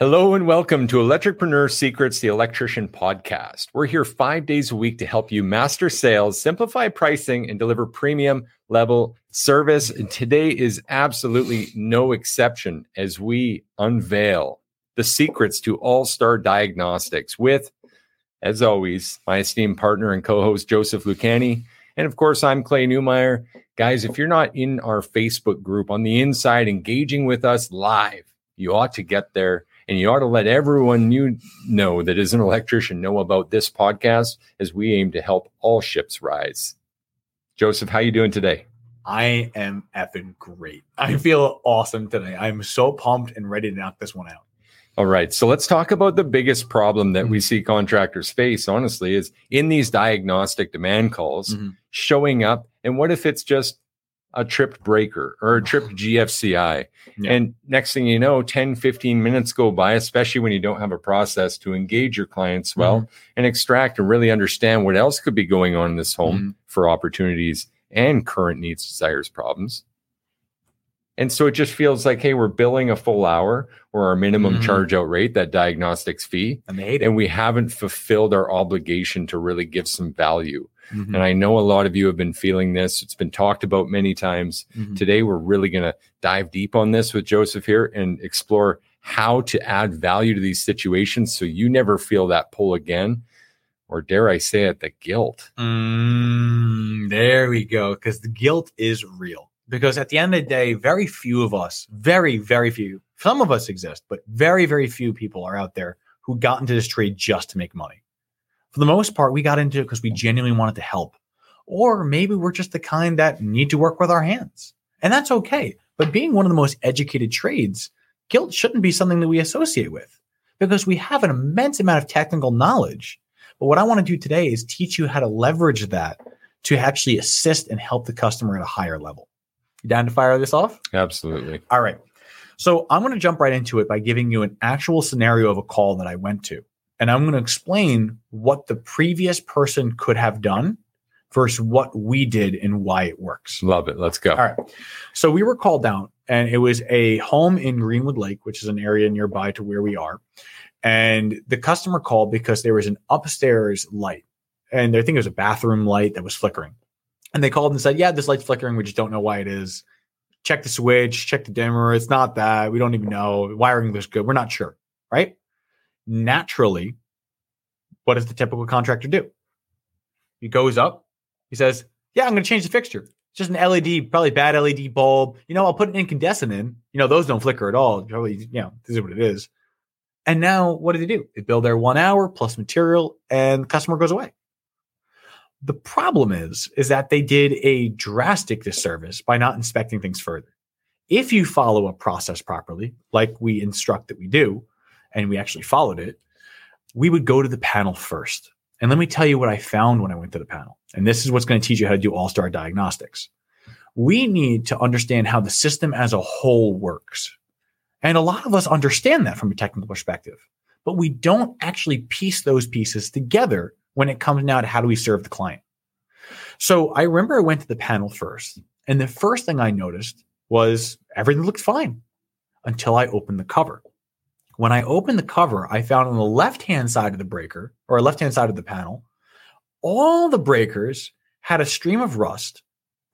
Hello and welcome to Electricpreneur Secrets, the Electrician Podcast. We're here five days a week to help you master sales, simplify pricing, and deliver premium level service. And today is absolutely no exception as we unveil the secrets to All Star Diagnostics with, as always, my esteemed partner and co host, Joseph Lucani. And of course, I'm Clay Neumeyer. Guys, if you're not in our Facebook group on the inside engaging with us live, you ought to get there and you ought to let everyone you know that is an electrician know about this podcast as we aim to help all ships rise. Joseph, how are you doing today? I am effing great. I feel awesome today. I'm so pumped and ready to knock this one out. All right. So let's talk about the biggest problem that we mm-hmm. see contractors face, honestly, is in these diagnostic demand calls mm-hmm. showing up. And what if it's just a tripped breaker or a tripped GFCI. Yeah. And next thing you know, 10, 15 minutes go by, especially when you don't have a process to engage your clients well mm-hmm. and extract and really understand what else could be going on in this home mm-hmm. for opportunities and current needs, desires, problems. And so it just feels like, hey, we're billing a full hour or our minimum mm-hmm. charge out rate, that diagnostics fee. And, and we haven't fulfilled our obligation to really give some value. Mm-hmm. And I know a lot of you have been feeling this. It's been talked about many times. Mm-hmm. Today, we're really going to dive deep on this with Joseph here and explore how to add value to these situations so you never feel that pull again. Or dare I say it, the guilt. Mm, there we go. Because the guilt is real. Because at the end of the day, very few of us, very, very few, some of us exist, but very, very few people are out there who got into this trade just to make money. For the most part, we got into it because we genuinely wanted to help. Or maybe we're just the kind that need to work with our hands. And that's okay. But being one of the most educated trades, guilt shouldn't be something that we associate with because we have an immense amount of technical knowledge. But what I want to do today is teach you how to leverage that to actually assist and help the customer at a higher level. You down to fire this off? Absolutely. All right. So I'm going to jump right into it by giving you an actual scenario of a call that I went to and I'm going to explain what the previous person could have done versus what we did and why it works. Love it. Let's go. All right. So we were called down, and it was a home in Greenwood Lake, which is an area nearby to where we are. And the customer called because there was an upstairs light, and I think it was a bathroom light that was flickering. And they called and said, "Yeah, this light's flickering. We just don't know why it is. Check the switch, check the dimmer. It's not that. We don't even know. Wiring looks good. We're not sure." Right? naturally, what does the typical contractor do? He goes up, he says, Yeah, I'm going to change the fixture. It's just an LED, probably bad LED bulb. You know, I'll put an incandescent in. You know, those don't flicker at all. Probably, you know, this is what it is. And now what do they do? They build their one hour plus material and the customer goes away. The problem is, is that they did a drastic disservice by not inspecting things further. If you follow a process properly, like we instruct that we do, and we actually followed it, we would go to the panel first. And let me tell you what I found when I went to the panel. And this is what's going to teach you how to do all star diagnostics. We need to understand how the system as a whole works. And a lot of us understand that from a technical perspective, but we don't actually piece those pieces together when it comes now to how do we serve the client. So I remember I went to the panel first, and the first thing I noticed was everything looked fine until I opened the cover. When I opened the cover, I found on the left hand side of the breaker or left hand side of the panel, all the breakers had a stream of rust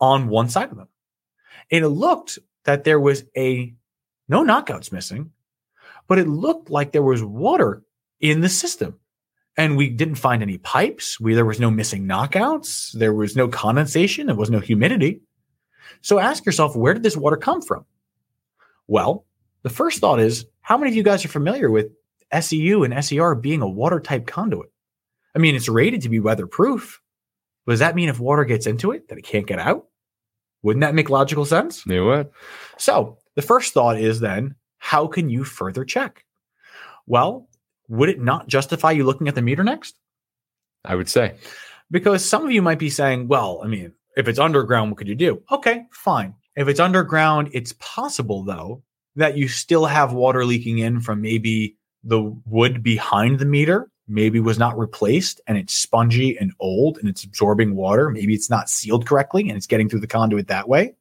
on one side of them. And it looked that there was a no knockouts missing, but it looked like there was water in the system. And we didn't find any pipes. We, there was no missing knockouts. There was no condensation. There was no humidity. So ask yourself, where did this water come from? Well, the first thought is how many of you guys are familiar with SEU and SER being a water type conduit? I mean, it's rated to be weatherproof. Does that mean if water gets into it that it can't get out? Wouldn't that make logical sense? It would. So the first thought is then, how can you further check? Well, would it not justify you looking at the meter next? I would say. Because some of you might be saying, well, I mean, if it's underground, what could you do? Okay, fine. If it's underground, it's possible though that you still have water leaking in from maybe the wood behind the meter maybe was not replaced and it's spongy and old and it's absorbing water. Maybe it's not sealed correctly and it's getting through the conduit that way.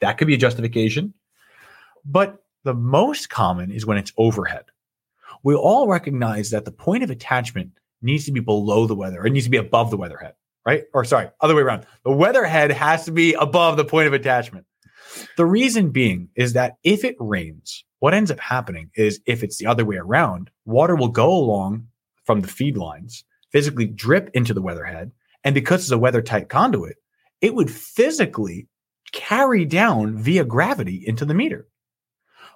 That could be a justification. But the most common is when it's overhead. We all recognize that the point of attachment needs to be below the weather. It needs to be above the weatherhead, right? Or sorry, other way around. The weatherhead has to be above the point of attachment. The reason being is that if it rains, what ends up happening is if it's the other way around, water will go along from the feed lines, physically drip into the weatherhead. And because it's a weather tight conduit, it would physically carry down via gravity into the meter.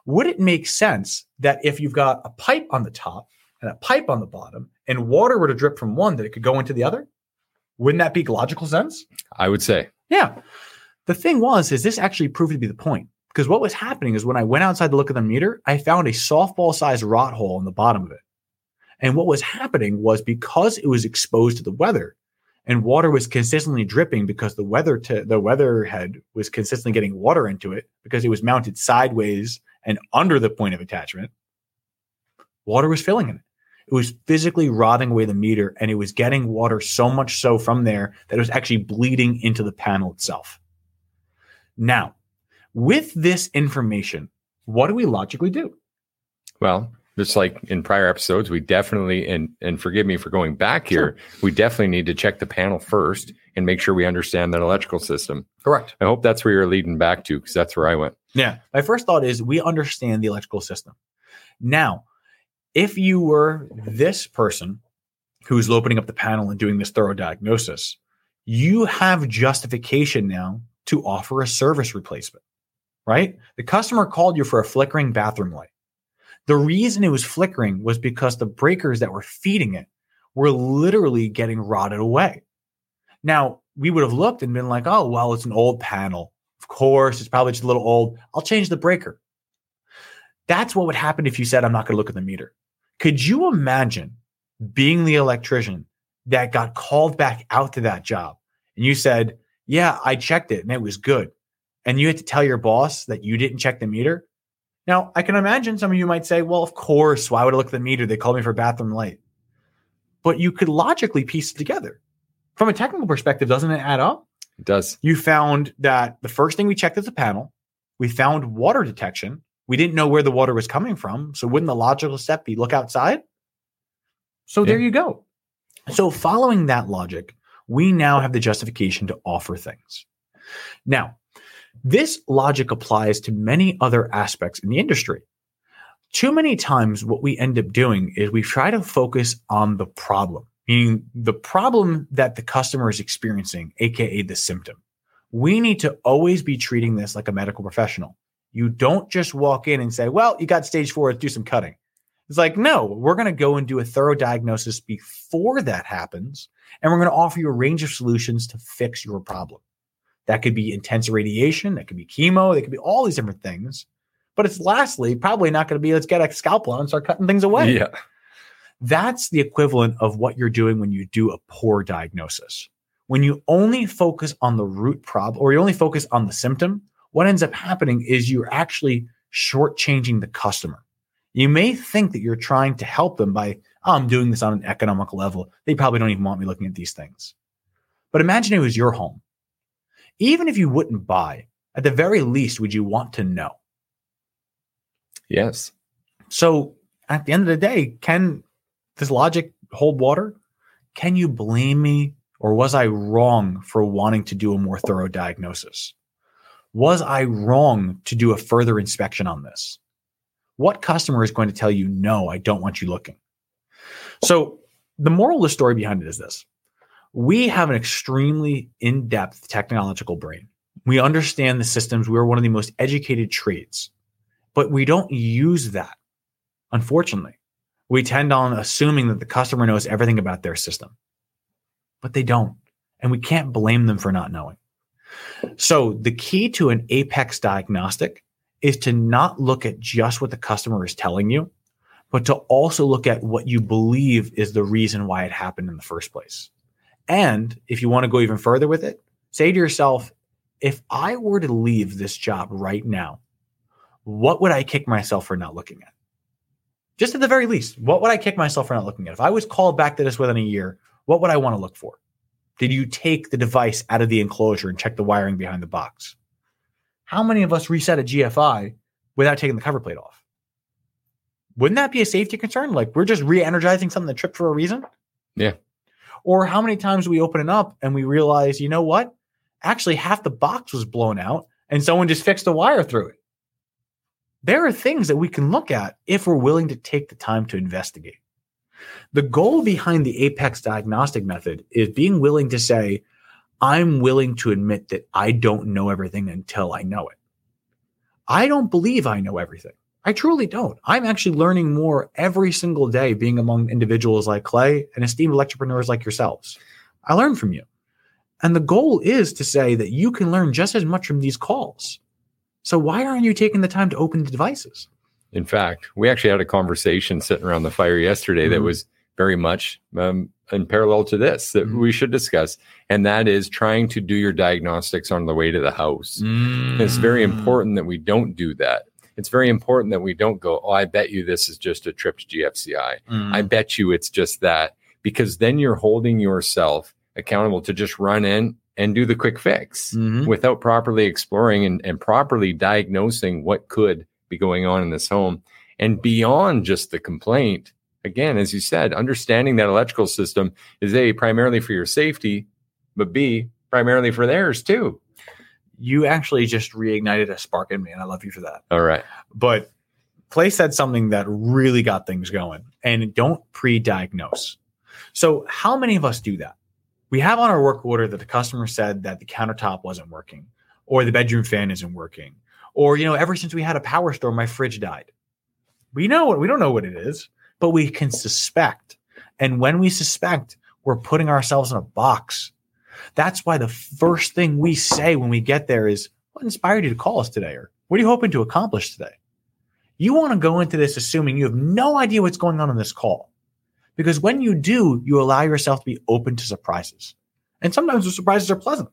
Would it make sense that if you've got a pipe on the top and a pipe on the bottom and water were to drip from one, that it could go into the other? Wouldn't that make logical sense? I would say. Yeah. The thing was, is this actually proved to be the point? Because what was happening is when I went outside to look at the meter, I found a softball sized rot hole in the bottom of it. And what was happening was because it was exposed to the weather and water was consistently dripping because the weather to the weather head was consistently getting water into it because it was mounted sideways and under the point of attachment, water was filling in it. It was physically rotting away the meter and it was getting water so much so from there that it was actually bleeding into the panel itself. Now, with this information, what do we logically do? Well, just like in prior episodes, we definitely and and forgive me for going back here, sure. we definitely need to check the panel first and make sure we understand that electrical system. Correct. I hope that's where you're leading back to because that's where I went. Yeah. My first thought is we understand the electrical system. Now, if you were this person who's opening up the panel and doing this thorough diagnosis, you have justification now to offer a service replacement, right? The customer called you for a flickering bathroom light. The reason it was flickering was because the breakers that were feeding it were literally getting rotted away. Now, we would have looked and been like, oh, well, it's an old panel. Of course, it's probably just a little old. I'll change the breaker. That's what would happen if you said, I'm not going to look at the meter. Could you imagine being the electrician that got called back out to that job and you said, yeah, I checked it and it was good. And you had to tell your boss that you didn't check the meter. Now, I can imagine some of you might say, well, of course, why would I look at the meter? They called me for bathroom light. But you could logically piece it together. From a technical perspective, doesn't it add up? It does. You found that the first thing we checked is the panel. We found water detection. We didn't know where the water was coming from. So wouldn't the logical step be look outside? So yeah. there you go. So following that logic, we now have the justification to offer things. Now, this logic applies to many other aspects in the industry. Too many times, what we end up doing is we try to focus on the problem, meaning the problem that the customer is experiencing, AKA the symptom. We need to always be treating this like a medical professional. You don't just walk in and say, well, you got stage four, do some cutting. It's like, no, we're going to go and do a thorough diagnosis before that happens. And we're going to offer you a range of solutions to fix your problem. That could be intense radiation, that could be chemo, that could be all these different things. But it's lastly probably not going to be let's get a scalpel and start cutting things away. Yeah. That's the equivalent of what you're doing when you do a poor diagnosis. When you only focus on the root problem or you only focus on the symptom, what ends up happening is you're actually shortchanging the customer. You may think that you're trying to help them by, oh, I'm doing this on an economic level. They probably don't even want me looking at these things. But imagine it was your home. Even if you wouldn't buy, at the very least, would you want to know? Yes. So at the end of the day, can this logic hold water? Can you blame me or was I wrong for wanting to do a more thorough diagnosis? Was I wrong to do a further inspection on this? What customer is going to tell you, no, I don't want you looking? So the moral of the story behind it is this. We have an extremely in-depth technological brain. We understand the systems. We're one of the most educated trades, but we don't use that. Unfortunately, we tend on assuming that the customer knows everything about their system, but they don't. And we can't blame them for not knowing. So the key to an apex diagnostic is to not look at just what the customer is telling you, but to also look at what you believe is the reason why it happened in the first place. And if you want to go even further with it, say to yourself, if I were to leave this job right now, what would I kick myself for not looking at? Just at the very least, what would I kick myself for not looking at? If I was called back to this within a year, what would I want to look for? Did you take the device out of the enclosure and check the wiring behind the box? How many of us reset a GFI without taking the cover plate off? Wouldn't that be a safety concern? Like we're just re-energizing something that tripped for a reason? Yeah. Or how many times we open it up and we realize, you know what? Actually, half the box was blown out and someone just fixed a wire through it. There are things that we can look at if we're willing to take the time to investigate. The goal behind the Apex diagnostic method is being willing to say, I'm willing to admit that I don't know everything until I know it. I don't believe I know everything. I truly don't. I'm actually learning more every single day being among individuals like Clay and esteemed entrepreneurs like yourselves. I learn from you. And the goal is to say that you can learn just as much from these calls. So why aren't you taking the time to open the devices? In fact, we actually had a conversation sitting around the fire yesterday mm-hmm. that was very much um, in parallel to this that mm-hmm. we should discuss, and that is trying to do your diagnostics on the way to the house. Mm-hmm. It's very mm. important that we don't do that. It's very important that we don't go, oh, I bet you this is just a tripped GFCI. I mm. bet you it's just that, because then you're holding yourself accountable to just run in and do the quick fix mm-hmm. without properly exploring and, and properly diagnosing what could be going on in this home. And beyond just the complaint, again, as you said, understanding that electrical system is A, primarily for your safety, but B, primarily for theirs too. You actually just reignited a spark in me, and I love you for that. All right. But Clay said something that really got things going, and don't pre diagnose. So, how many of us do that? We have on our work order that the customer said that the countertop wasn't working, or the bedroom fan isn't working, or, you know, ever since we had a power storm my fridge died. We know what we don't know what it is but we can suspect. And when we suspect, we're putting ourselves in a box. That's why the first thing we say when we get there is, What inspired you to call us today? Or what are you hoping to accomplish today? You want to go into this assuming you have no idea what's going on in this call. Because when you do, you allow yourself to be open to surprises. And sometimes the surprises are pleasant.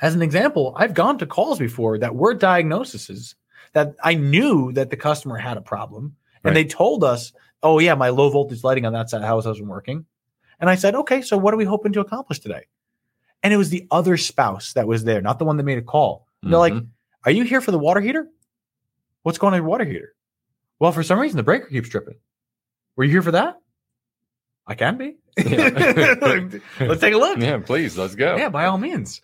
As an example, I've gone to calls before that were diagnoses that I knew that the customer had a problem. And right. they told us oh yeah, my low voltage lighting on that side of the house wasn't working. And I said, okay, so what are we hoping to accomplish today? And it was the other spouse that was there, not the one that made a call. Mm-hmm. They're like, mm-hmm. are you here for the water heater? What's going on your water heater? Well, for some reason, the breaker keeps tripping. Were you here for that? I can be. let's take a look. Yeah, please, let's go. Yeah, by all means.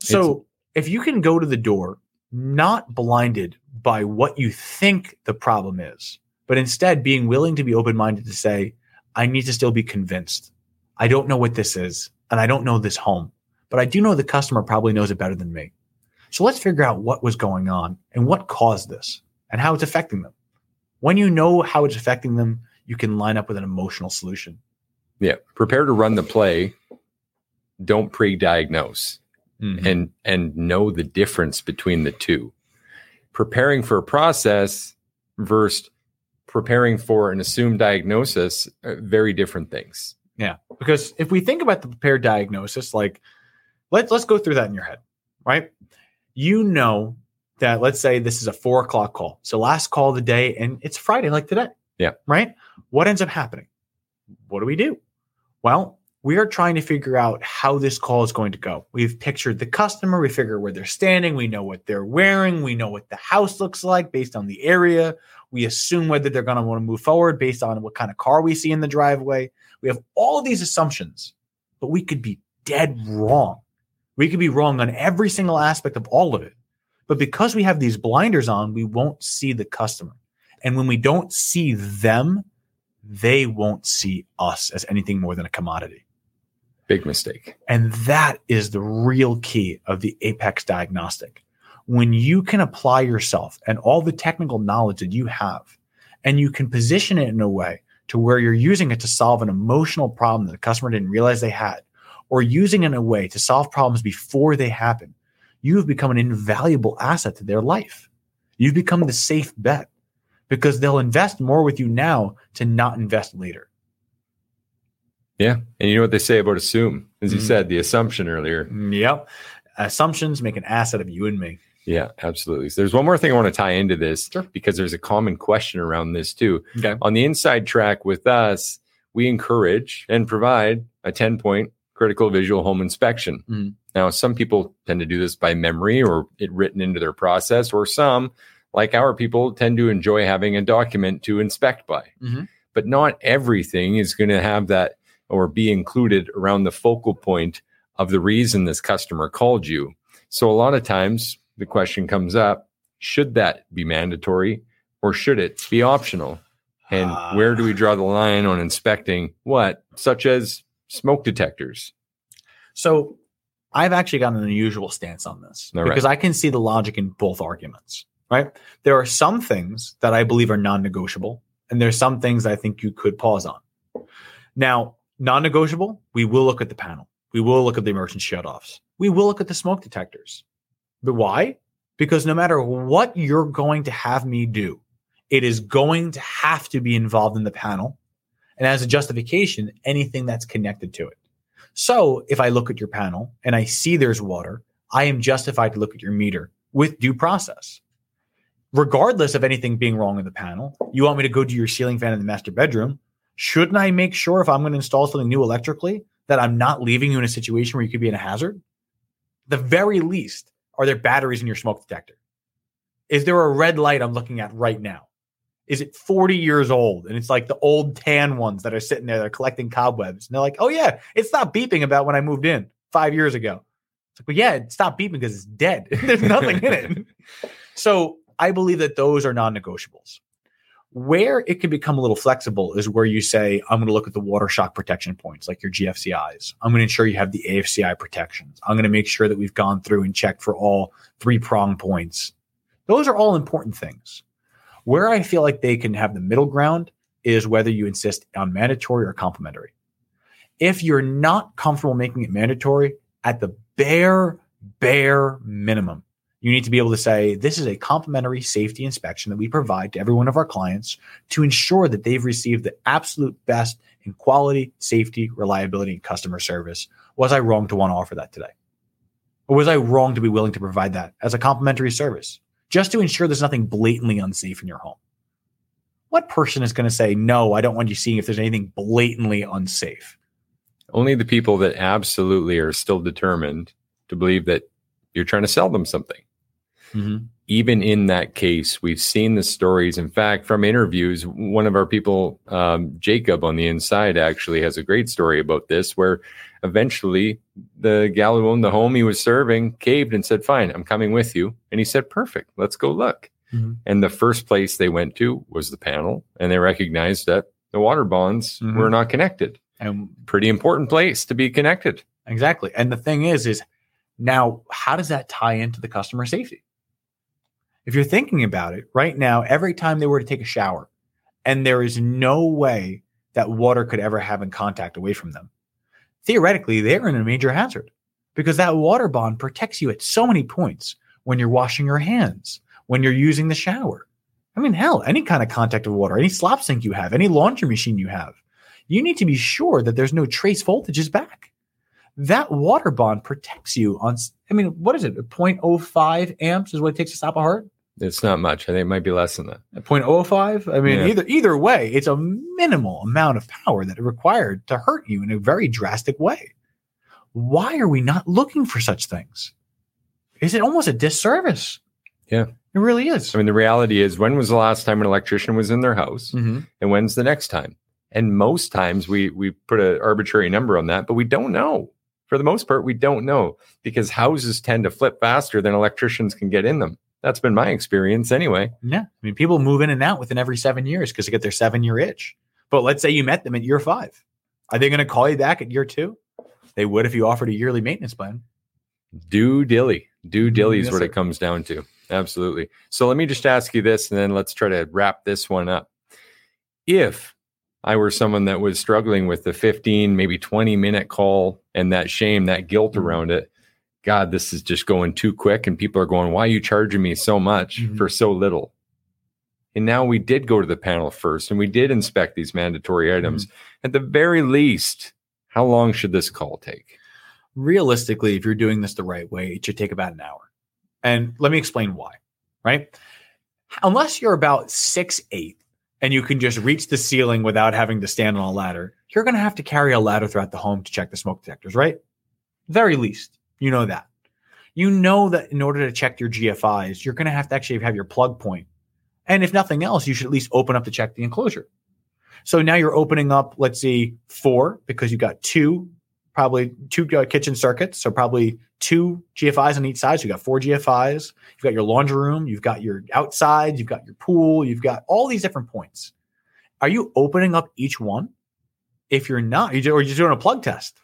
So it's- if you can go to the door not blinded by what you think the problem is, but instead being willing to be open minded to say, I need to still be convinced. I don't know what this is, and I don't know this home, but I do know the customer probably knows it better than me. So let's figure out what was going on and what caused this and how it's affecting them. When you know how it's affecting them, you can line up with an emotional solution. Yeah. Prepare to run the play. Don't pre-diagnose mm-hmm. and and know the difference between the two. Preparing for a process versus preparing for an assumed diagnosis uh, very different things. Yeah. Because if we think about the prepared diagnosis like let's let's go through that in your head right? You know that let's say this is a four o'clock call. So last call of the day and it's friday like today. Yeah. Right? What ends up happening? What do we do well we are trying to figure out how this call is going to go. We've pictured the customer, we figure where they're standing, we know what they're wearing, we know what the house looks like based on the area. We assume whether they're going to want to move forward based on what kind of car we see in the driveway. We have all these assumptions, but we could be dead wrong. We could be wrong on every single aspect of all of it. But because we have these blinders on, we won't see the customer. And when we don't see them, they won't see us as anything more than a commodity. Big mistake. And that is the real key of the Apex diagnostic. When you can apply yourself and all the technical knowledge that you have, and you can position it in a way to where you're using it to solve an emotional problem that the customer didn't realize they had, or using it in a way to solve problems before they happen, you have become an invaluable asset to their life. You've become the safe bet because they'll invest more with you now to not invest later. Yeah. And you know what they say about assume, as you mm said, the assumption earlier. Yep. Assumptions make an asset of you and me. Yeah, absolutely. So there's one more thing I want to tie into this sure. because there's a common question around this too. Okay. On the inside track with us, we encourage and provide a 10 point critical visual home inspection. mm Now, some people tend to do this by memory or it written into their process, or some like our people, tend to enjoy having a document to inspect by. Mhm. But not everything is going to have that or be included around the focal point of the reason this customer called you. So a lot of times the question comes up should that be mandatory or should it be optional? And Ah. where do we draw the line on inspecting what, such as smoke detectors? So I've actually got an unusual stance on this All right. because I can see the logic in both arguments, right? There are some things that I believe are non negotiable, and there's some things I think you could pause on. Now, non negotiable, we will look at the panel, we will look at the emergency shutoffs, we will look at the smoke detectors. But why? Because no matter what you're going to have me do, it is going to have to be involved in the panel. And as a justification, anything that's connected to it. So if I look at your panel and I see there's water, I am justified to look at your meter with due process. Regardless of anything being wrong in the panel, you want me to go do your ceiling fan in the master bedroom. Shouldn't I make sure if I'm going to install something new electrically that I'm not leaving you in a situation where you could be in a hazard? The very least, are there batteries in your smoke detector? Is there a red light I'm looking at right now? Is it 40 years old? And it's like the old tan ones that are sitting there, they're collecting cobwebs. And they're like, oh, yeah, it stopped beeping about when I moved in five years ago. It's like, well, yeah, it stopped beeping because it's dead. There's nothing in it. So I believe that those are non negotiables. Where it can become a little flexible is where you say, I'm going to look at the water shock protection points, like your GFCIs. I'm going to ensure you have the AFCI protections. I'm going to make sure that we've gone through and checked for all three prong points. Those are all important things. Where I feel like they can have the middle ground is whether you insist on mandatory or complementary. If you're not comfortable making it mandatory, at the bare, bare minimum, you need to be able to say, this is a complimentary safety inspection that we provide to every one of our clients to ensure that they've received the absolute best in quality, safety, reliability, and customer service. Was I wrong to want to offer that today? Or was I wrong to be willing to provide that as a complimentary service just to ensure there's nothing blatantly unsafe in your home? What person is going to say, no, I don't want you seeing if there's anything blatantly unsafe? Only the people that absolutely are still determined to believe that you're trying to sell them something. Mm-hmm. even in that case, we've seen the stories. In fact, from interviews, one of our people, um, Jacob on the inside, actually has a great story about this, where eventually the gal who owned the home he was serving caved and said, Fine, I'm coming with you. And he said, Perfect, let's go look. Mhm. And the first place they went to was the panel, and they recognized that the water bonds Mhm. were not connected. And Pretty important place to be connected. Exactly. And the thing is, is now how does that tie into the customer safety? If you're thinking about it right now, every time they were to take a shower and there is no way that water could ever have in contact away from them, theoretically, they're in a major hazard because that water bond protects you at so many points when you're washing your hands, when you're using the shower. I mean, hell, any kind of contact of water, any slop sink you have, any laundry machine you have, you need to be sure that there's no trace voltages back that water bond protects you on i mean what is it 0.05 amps is what it takes to stop a heart It's not much. I think it might be less than that. 0.05 i mean Yeah. either either way it's a minimal amount of power that is required to hurt you in a very drastic way why are we not looking for such things is it almost a disservice Yeah. it really is I mean, the reality is, when was the last time an electrician was in their house? Mhm. and when's the next time? And most times we we put an arbitrary number on that, but we don't know. For the most part, we don't know because houses tend to flip faster than electricians can get in them. That's been my experience anyway. yeah i mean people move in and out within every seven years because they get their seven year itch but let's say you met them at year five are they going to call you back at year two they would if you offered a yearly maintenance plan Do dilly. Do dilly is what it comes down to. Absolutely. So let me just ask you this and then let's try to wrap this one up. If I were someone that was struggling with the 15, maybe 20 minute call and that shame, that guilt Mhm. around it, God, this is just going too quick. And people are going, why are you charging me so much Mhm. for so little? And now we did go to the panel first and we did inspect these mandatory items. At the very least, how long should this call take? realistically, if you're doing this the right way, it should take about an hour. And let me explain why, right? Unless you're about six eight and you can just reach the ceiling without having to stand on a ladder, you're going to have to carry a ladder throughout the home to check the smoke detectors, right? Very least, you know that. You know that in order to check your GFIs, you're going to have to actually have your plug point. And if nothing else, you should at least open up to check the enclosure. So now you're opening up, let's see, four because you've got two, probably two uh, kitchen circuits. So probably two GFIs on each side. So you got four GFIs. You've got your laundry room. You've got your outside. You've got your pool. You've got all these different points. Are you opening up each one? If you're not, or you're doing a plug test.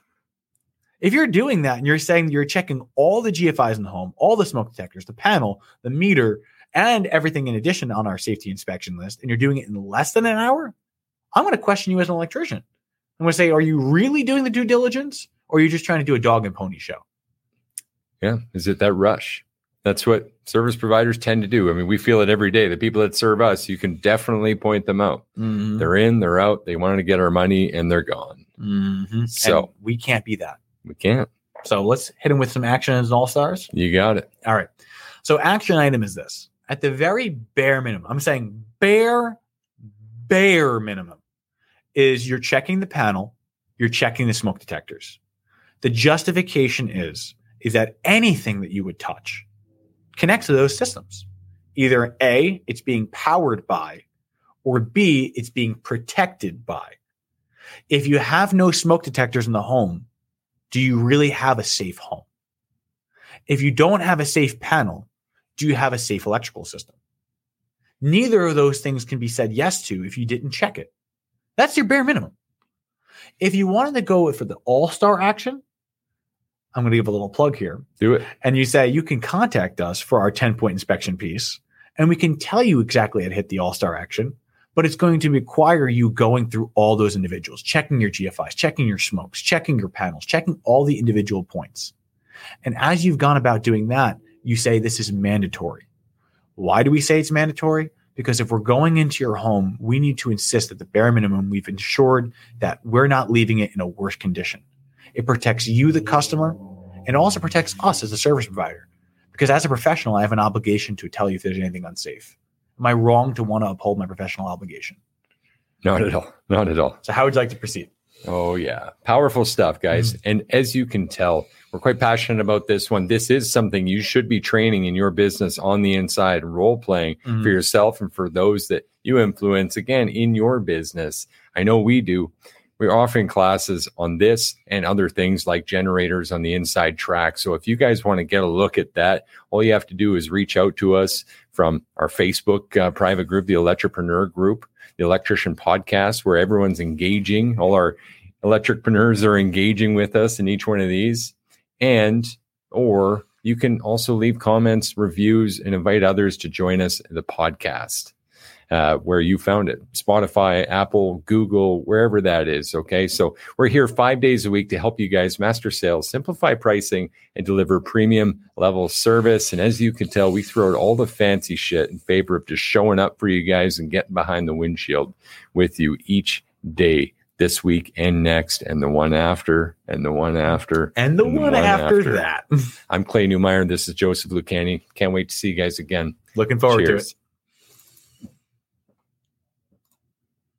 If you're doing that and you're saying you're checking all the GFIs in the home, all the smoke detectors, the panel, the meter, and everything in addition on our safety inspection list, and you're doing it in less than an hour, I'm going to question you as an electrician. I'm going to say, are you really doing the due diligence or are you just trying to do a dog and pony show? Yeah. Is it that rush? That's what service providers tend to do. I mean, we feel it every day. The people that serve us, you can definitely point them out. Mm-hmm. They're in, they're out, they want to get our money, and they're gone. Mm-hmm. So and we can't be that. We can't. So let's hit him with some action as all stars. You got it. All right. So action item is this. At the very bare minimum, I'm saying bare, bare minimum is you're checking the panel, you're checking the smoke detectors. The justification is is that anything that you would touch connects to those systems. Either A, it's being powered by, or B, it's being protected by. If you have no smoke detectors in the home, do you really have a safe home? If you don't have a safe panel, do you have a safe electrical system? Neither of those things can be said yes to if you didn't check it. That's your bare minimum. If you wanted to go for the all star action, I'm going to give a little plug here. Do it. And you say you can contact us for our 10 point inspection piece, and we can tell you exactly how to hit the all star action but it's going to require you going through all those individuals, checking your GFIs, checking your smokes, checking your panels, checking all the individual points. And as you've gone about doing that, you say this is mandatory. Why do we say it's mandatory? Because if we're going into your home, we need to insist at the bare minimum we've ensured that we're not leaving it in a worse condition. It protects you, the customer, and also protects us as a service provider. Because as a professional, I have an obligation to tell you if there's anything unsafe. Am I wrong to want to uphold my professional obligation? Not at all. Not at all. So, how would you like to proceed? Oh, yeah. Powerful stuff, guys. Mm-hmm. And as you can tell, we're quite passionate about this one. This is something you should be training in your business on the inside, role playing mm-hmm. for yourself and for those that you influence, again, in your business. I know we do. We're offering classes on this and other things like generators on the inside track. So if you guys want to get a look at that, all you have to do is reach out to us from our Facebook uh, private group, the Electripreneur Group, the Electrician Podcast, where everyone's engaging. All our electricpreneurs are engaging with us in each one of these. And, or you can also leave comments, reviews, and invite others to join us in the podcast uh, where you found it Spotify, Apple, Google, wherever that is. Okay. So we're here five days a week to help you guys master sales, simplify pricing, and deliver premium level service. And as you can tell, we throw out all the fancy shit in favor of just showing up for you guys and getting behind the windshield with you each day this week and next, and the one after, and the one after, and the, and the one, one, after, after. that. I'm Clay Neumeyer. and This is Joseph Lucani. Can't wait to see you guys again. Looking forward Cheers. to it.